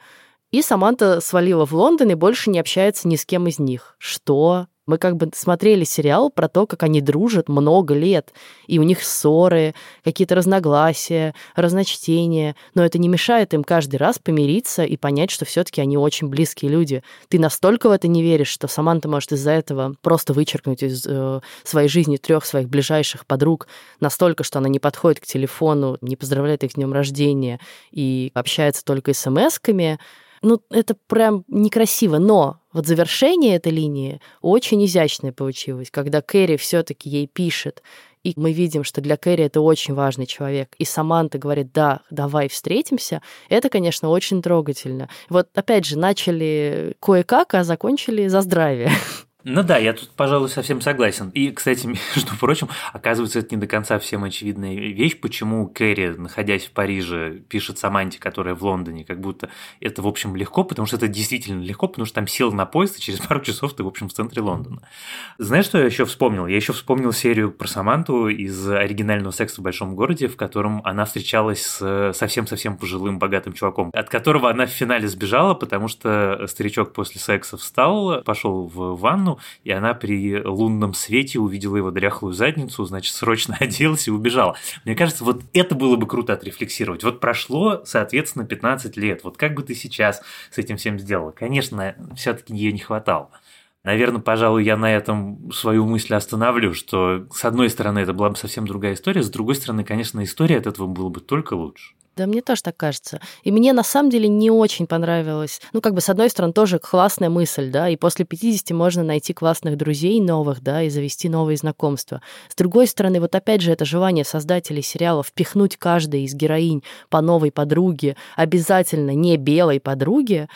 и Саманта свалила в Лондон и больше не общается ни с кем из них. Что? Мы как бы смотрели сериал про то, как они дружат много лет, и у них ссоры, какие-то разногласия, разночтения, но это не мешает им каждый раз помириться и понять, что все-таки они очень близкие люди. Ты настолько в это не веришь, что Саманта может из-за этого просто вычеркнуть из э, своей жизни трех своих ближайших подруг настолько, что она не подходит к телефону, не поздравляет их с днем рождения и общается только смс-ками, ну, это прям некрасиво, но вот завершение этой линии очень изящное получилось, когда Кэрри все-таки ей пишет, и мы видим, что для Кэрри это очень важный человек. И Саманта говорит, да, давай встретимся. Это, конечно, очень трогательно. Вот опять же, начали кое-как, а закончили за здравие. Ну да, я тут, пожалуй, совсем согласен. И, кстати, между прочим, оказывается, это не до конца всем очевидная вещь, почему Кэрри, находясь в Париже, пишет Саманте, которая в Лондоне, как будто это, в общем, легко, потому что это действительно легко, потому что там сел на поезд, и через пару часов ты, в общем, в центре Лондона. Знаешь, что я еще вспомнил? Я еще вспомнил серию про Саманту из оригинального секса в большом городе, в котором она встречалась с совсем-совсем пожилым богатым чуваком, от которого она в финале сбежала, потому что старичок после секса встал, пошел в ванну, и она при лунном свете увидела его дряхлую задницу, значит, срочно оделась и убежала. Мне кажется, вот это было бы круто отрефлексировать. Вот прошло, соответственно, 15 лет. Вот как бы ты сейчас с этим всем сделала? Конечно, все-таки ее не хватало. Наверное, пожалуй, я на этом свою мысль остановлю, что с одной стороны это была бы совсем другая история, с другой стороны, конечно, история от этого была бы только лучше. Да, мне тоже так кажется. И мне на самом деле не очень понравилось. Ну, как бы, с одной стороны, тоже классная мысль, да, и после 50 можно найти классных друзей новых, да, и завести новые знакомства. С другой стороны, вот опять же, это желание создателей сериала впихнуть каждой из героинь по новой подруге, обязательно не белой подруге,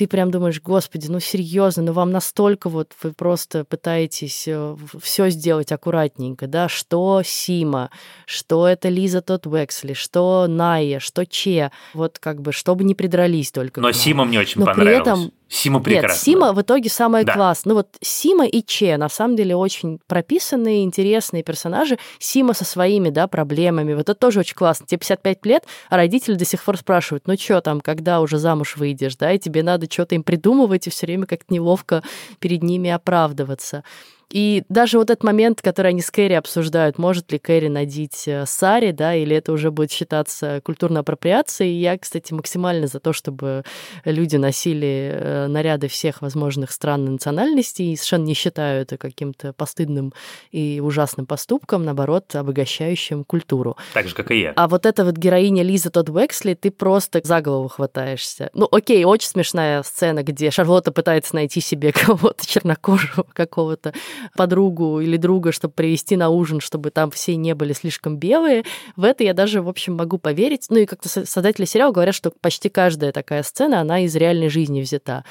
ты прям думаешь, господи, ну серьезно, ну вам настолько вот вы просто пытаетесь э, все сделать аккуратненько, да, что Сима, что это Лиза Тот Вексли, что Найя, что Че, вот как бы, чтобы не придрались только. Но Сима мне очень Но понравилась. При этом Сима прекрасна. Нет, Сима в итоге самая Да. классная. Ну вот Сима и Че, на самом деле, очень прописанные, интересные персонажи. Сима со своими, да, проблемами. Вот это тоже очень классно. Тебе 55 лет, а родители до сих пор спрашивают, ну что там, когда уже замуж выйдешь, да, и тебе надо что-то им придумывать и все время как-то неловко перед ними оправдываться. И даже вот этот момент, который они с Кэрри обсуждают, может ли Кэрри надеть э, сари, да, или это уже будет считаться культурной апроприацией. Я, кстати, максимально за то, чтобы люди носили э, наряды всех возможных стран и национальностей, и совершенно не считаю это каким-то постыдным и ужасным поступком, наоборот, обогащающим культуру. Так же, как и я. А вот эта вот героиня Лиза Тодд Уэксли, ты просто за голову хватаешься. Ну, окей, очень смешная сцена, где Шарлотта пытается найти себе кого-то чернокожего, какого-то подругу или друга, чтобы привести на ужин, чтобы там все не были слишком белые. В это я даже, в общем, могу поверить. Ну и как-то создатели сериала говорят, что почти каждая такая сцена, она из реальной жизни взята.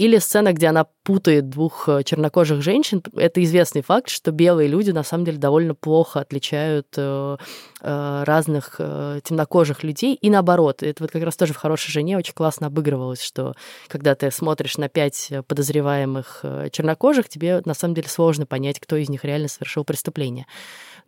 Или сцена, где она путает двух э, чернокожих женщин. Это известный факт, что белые люди на самом деле довольно плохо отличают э, э, разных темнокожих людей. И наоборот, это вот как раз тоже в «Хорошей жене» очень классно обыгрывалось, что когда ты смотришь на пять подозреваемых чернокожих, тебе на самом деле сложно понять, кто из них реально совершил преступление.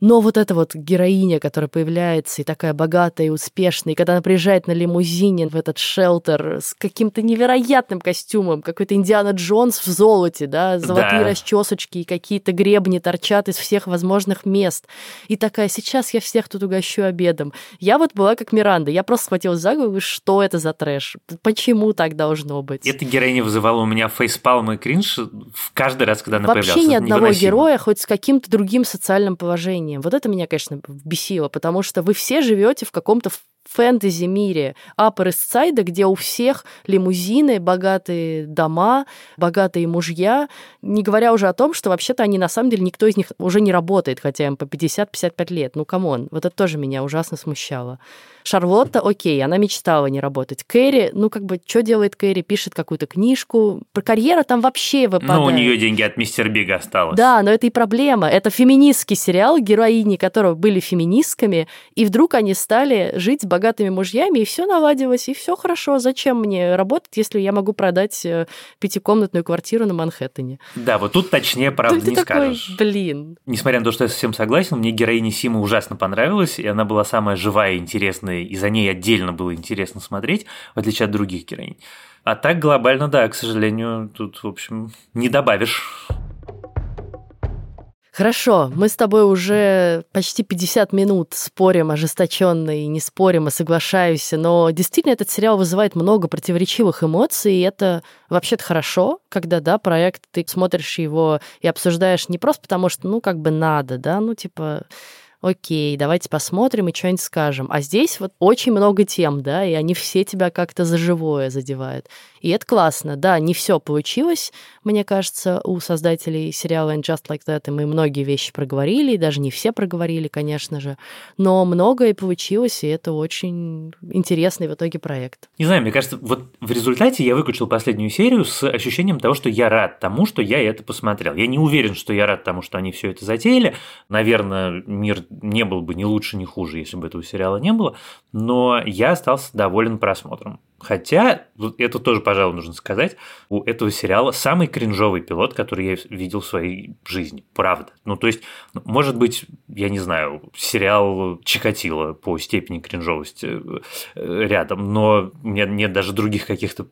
Но вот эта вот героиня, которая появляется и такая богатая и успешная, и когда она приезжает на лимузине в этот шелтер с каким-то невероятным костюмом, какой-то Индиана Джонс в золоте, да, золотые да. расчесочки и какие-то гребни торчат из всех возможных мест. И такая, сейчас я всех тут угощу обедом. Я вот была как Миранда, я просто схватилась за голову, что это за трэш? Почему так должно быть? Эта героиня вызывала у меня фейспалм и кринж в каждый раз, когда она Вообще появлялась. Вообще ни одного героя, хоть с каким-то другим социальным положением. Вот это меня, конечно, бесило, потому что вы все живете в каком-то фэнтези-мире Upper East Side, где у всех лимузины, богатые дома, богатые мужья, не говоря уже о том, что вообще-то они на самом деле, никто из них уже не работает, хотя им по 50-55 лет. Ну, come on, вот это тоже меня ужасно смущало. Шарлотта, окей, она мечтала не работать. Кэрри, ну, как бы, что делает Кэрри? Пишет какую-то книжку. Про карьера там вообще выпадает. Ну, у нее деньги от мистер Бига осталось. Да, но это и проблема. Это феминистский сериал, героини которого были феминистками, и вдруг они стали жить богатыми мужьями, и все наладилось, и все хорошо. Зачем мне работать, если я могу продать э, пятикомнатную квартиру на Манхэттене? Да, вот тут точнее правда ты не такой, скажешь. Блин. Несмотря на то, что я совсем согласен, мне героиня Сима ужасно понравилась, и она была самая живая и интересная и за ней отдельно было интересно смотреть, в отличие от других героинь. А так глобально, да, к сожалению, тут, в общем, не добавишь. Хорошо, мы с тобой уже почти 50 минут спорим ожесточенно и не спорим, а соглашаемся, но действительно этот сериал вызывает много противоречивых эмоций, и это вообще-то хорошо, когда, да, проект, ты смотришь его и обсуждаешь не просто потому, что, ну, как бы надо, да, ну, типа, окей, давайте посмотрим и что-нибудь скажем. А здесь вот очень много тем, да, и они все тебя как-то за живое задевают. И это классно. Да, не все получилось, мне кажется, у создателей сериала And Just Like That, и мы многие вещи проговорили, и даже не все проговорили, конечно же, но многое получилось, и это очень интересный в итоге проект. Не знаю, мне кажется, вот в результате я выключил последнюю серию с ощущением того, что я рад тому, что я это посмотрел. Я не уверен, что я рад тому, что они все это затеяли. Наверное, мир не был бы ни лучше, ни хуже, если бы этого сериала не было, но я остался доволен просмотром. Хотя, это тоже, пожалуй, нужно сказать, у этого сериала самый кринжовый пилот, который я видел в своей жизни. Правда. Ну, то есть, может быть, я не знаю, сериал Чикатило по степени кринжовости э, рядом, но у меня нет даже других каких-то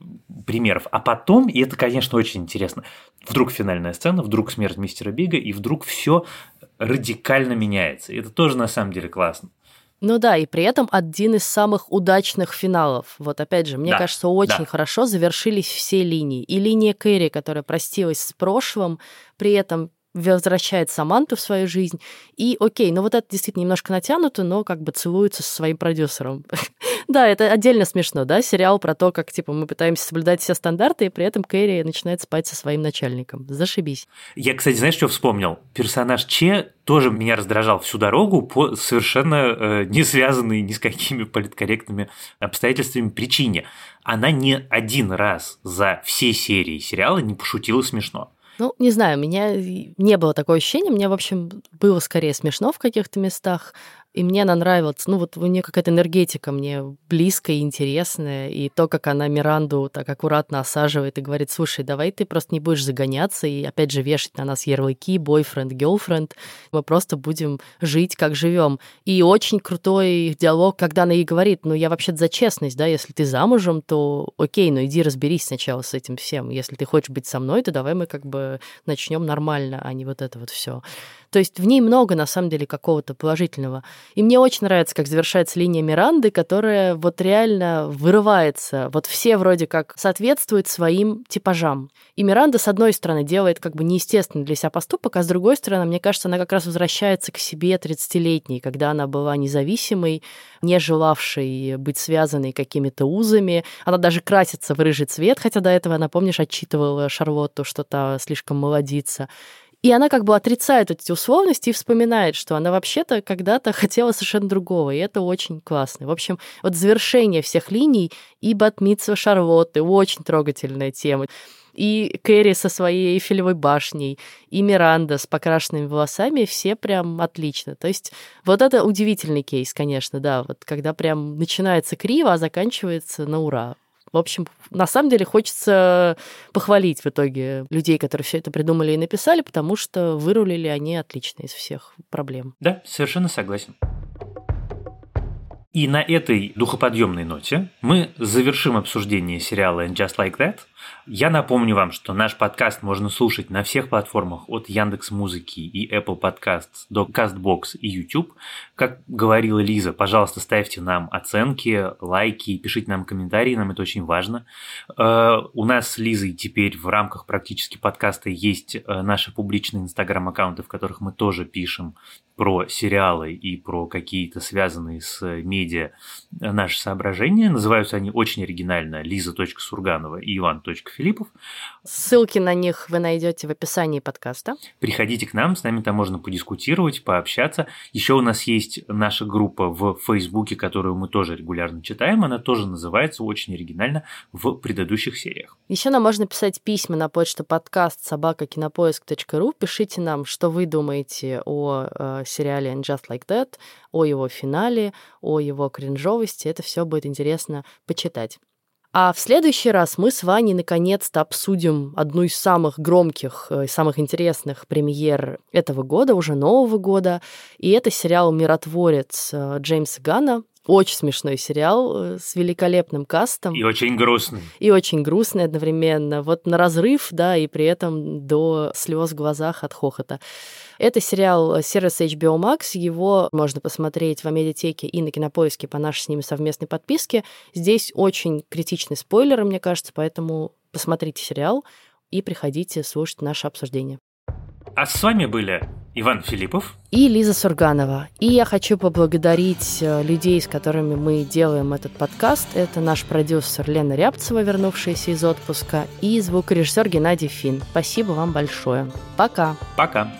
примеров. А потом, и это, конечно, очень интересно, вдруг финальная сцена, вдруг смерть мистера Бига, и вдруг все радикально меняется. Это тоже на самом деле классно. Ну да, и при этом один из самых удачных финалов. Вот опять же, мне да, кажется, очень да. хорошо завершились все линии. И линия Кэрри, которая простилась с прошлым, при этом возвращает Саманту в свою жизнь. И окей, ну вот это действительно немножко натянуто, но как бы целуется со своим продюсером. да, это отдельно смешно, да, сериал про то, как, типа, мы пытаемся соблюдать все стандарты, и при этом Кэрри начинает спать со своим начальником. Зашибись. Я, кстати, знаешь, что вспомнил? Персонаж Че тоже меня раздражал всю дорогу по совершенно э, не связанной ни с какими политкорректными обстоятельствами причине. Она не один раз за все серии сериала не пошутила смешно. Ну, не знаю, у меня не было такого ощущения. Мне, в общем, было скорее смешно в каких-то местах. И мне она нравилась. Ну, вот у нее какая-то энергетика мне близкая и интересная. И то, как она Миранду так аккуратно осаживает и говорит, слушай, давай ты просто не будешь загоняться и, опять же, вешать на нас ярлыки, бойфренд, гелфренд. Мы просто будем жить, как живем. И очень крутой диалог, когда она ей говорит, ну, я вообще-то за честность, да, если ты замужем, то окей, но иди разберись сначала с этим всем. Если ты хочешь быть со мной, то давай мы как бы начнем нормально, а не вот это вот все. То есть в ней много, на самом деле, какого-то положительного. И мне очень нравится, как завершается линия Миранды, которая вот реально вырывается. Вот все вроде как соответствуют своим типажам. И Миранда, с одной стороны, делает как бы неестественный для себя поступок, а с другой стороны, мне кажется, она как раз возвращается к себе 30-летней, когда она была независимой, не желавшей быть связанной какими-то узами. Она даже красится в рыжий цвет, хотя до этого она, помнишь, отчитывала Шарлотту, что то слишком молодится. И она как бы отрицает эти условности и вспоминает, что она вообще-то когда-то хотела совершенно другого, и это очень классно. В общем, вот завершение всех линий и Батмитсва Шарлотты, очень трогательная тема. И Кэрри со своей Эйфелевой башней, и Миранда с покрашенными волосами, все прям отлично. То есть вот это удивительный кейс, конечно, да, вот когда прям начинается криво, а заканчивается на ура. В общем, на самом деле хочется похвалить в итоге людей, которые все это придумали и написали, потому что вырулили они отлично из всех проблем. Да, совершенно согласен. И на этой духоподъемной ноте мы завершим обсуждение сериала And Just Like That. Я напомню вам, что наш подкаст можно слушать на всех платформах от Яндекс Музыки и Apple Podcasts до CastBox и YouTube. Как говорила Лиза, пожалуйста, ставьте нам оценки, лайки, пишите нам комментарии, нам это очень важно. Э, у нас с Лизой теперь в рамках практически подкаста есть э, наши публичные инстаграм-аккаунты, в которых мы тоже пишем про сериалы и про какие-то связанные с медиа наши соображения. Называются они очень оригинально Лиза.Сурганова и Иван.Филиппов. Ссылки на них вы найдете в описании подкаста. Приходите к нам, с нами там можно подискутировать, пообщаться. Еще у нас есть наша группа в Фейсбуке, которую мы тоже регулярно читаем. Она тоже называется очень оригинально в предыдущих сериях. Еще нам можно писать письма на почту подкаст собакакинопоиск.ру. Пишите нам, что вы думаете о э, сериале And Just Like That, о его финале, о его кринжовости. Это все будет интересно почитать. А в следующий раз мы с Ваней наконец-то обсудим одну из самых громких и э, самых интересных премьер этого года, уже нового года. И это сериал «Миротворец» э, Джеймса Гана. Очень смешной сериал э, с великолепным кастом. И очень грустный. И очень грустный одновременно. Вот на разрыв, да, и при этом до слез в глазах от хохота. Это сериал э, сервиса HBO Max. Его можно посмотреть в Амедиатеке и на Кинопоиске по нашей с ними совместной подписке. Здесь очень критичный спойлеры, мне кажется, поэтому посмотрите сериал и приходите слушать наше обсуждение. А с вами были Иван Филиппов и Лиза Сурганова. И я хочу поблагодарить э, людей, с которыми мы делаем этот подкаст. Это наш продюсер Лена Рябцева, вернувшаяся из отпуска, и звукорежиссер Геннадий Фин. Спасибо вам большое. Пока. Пока.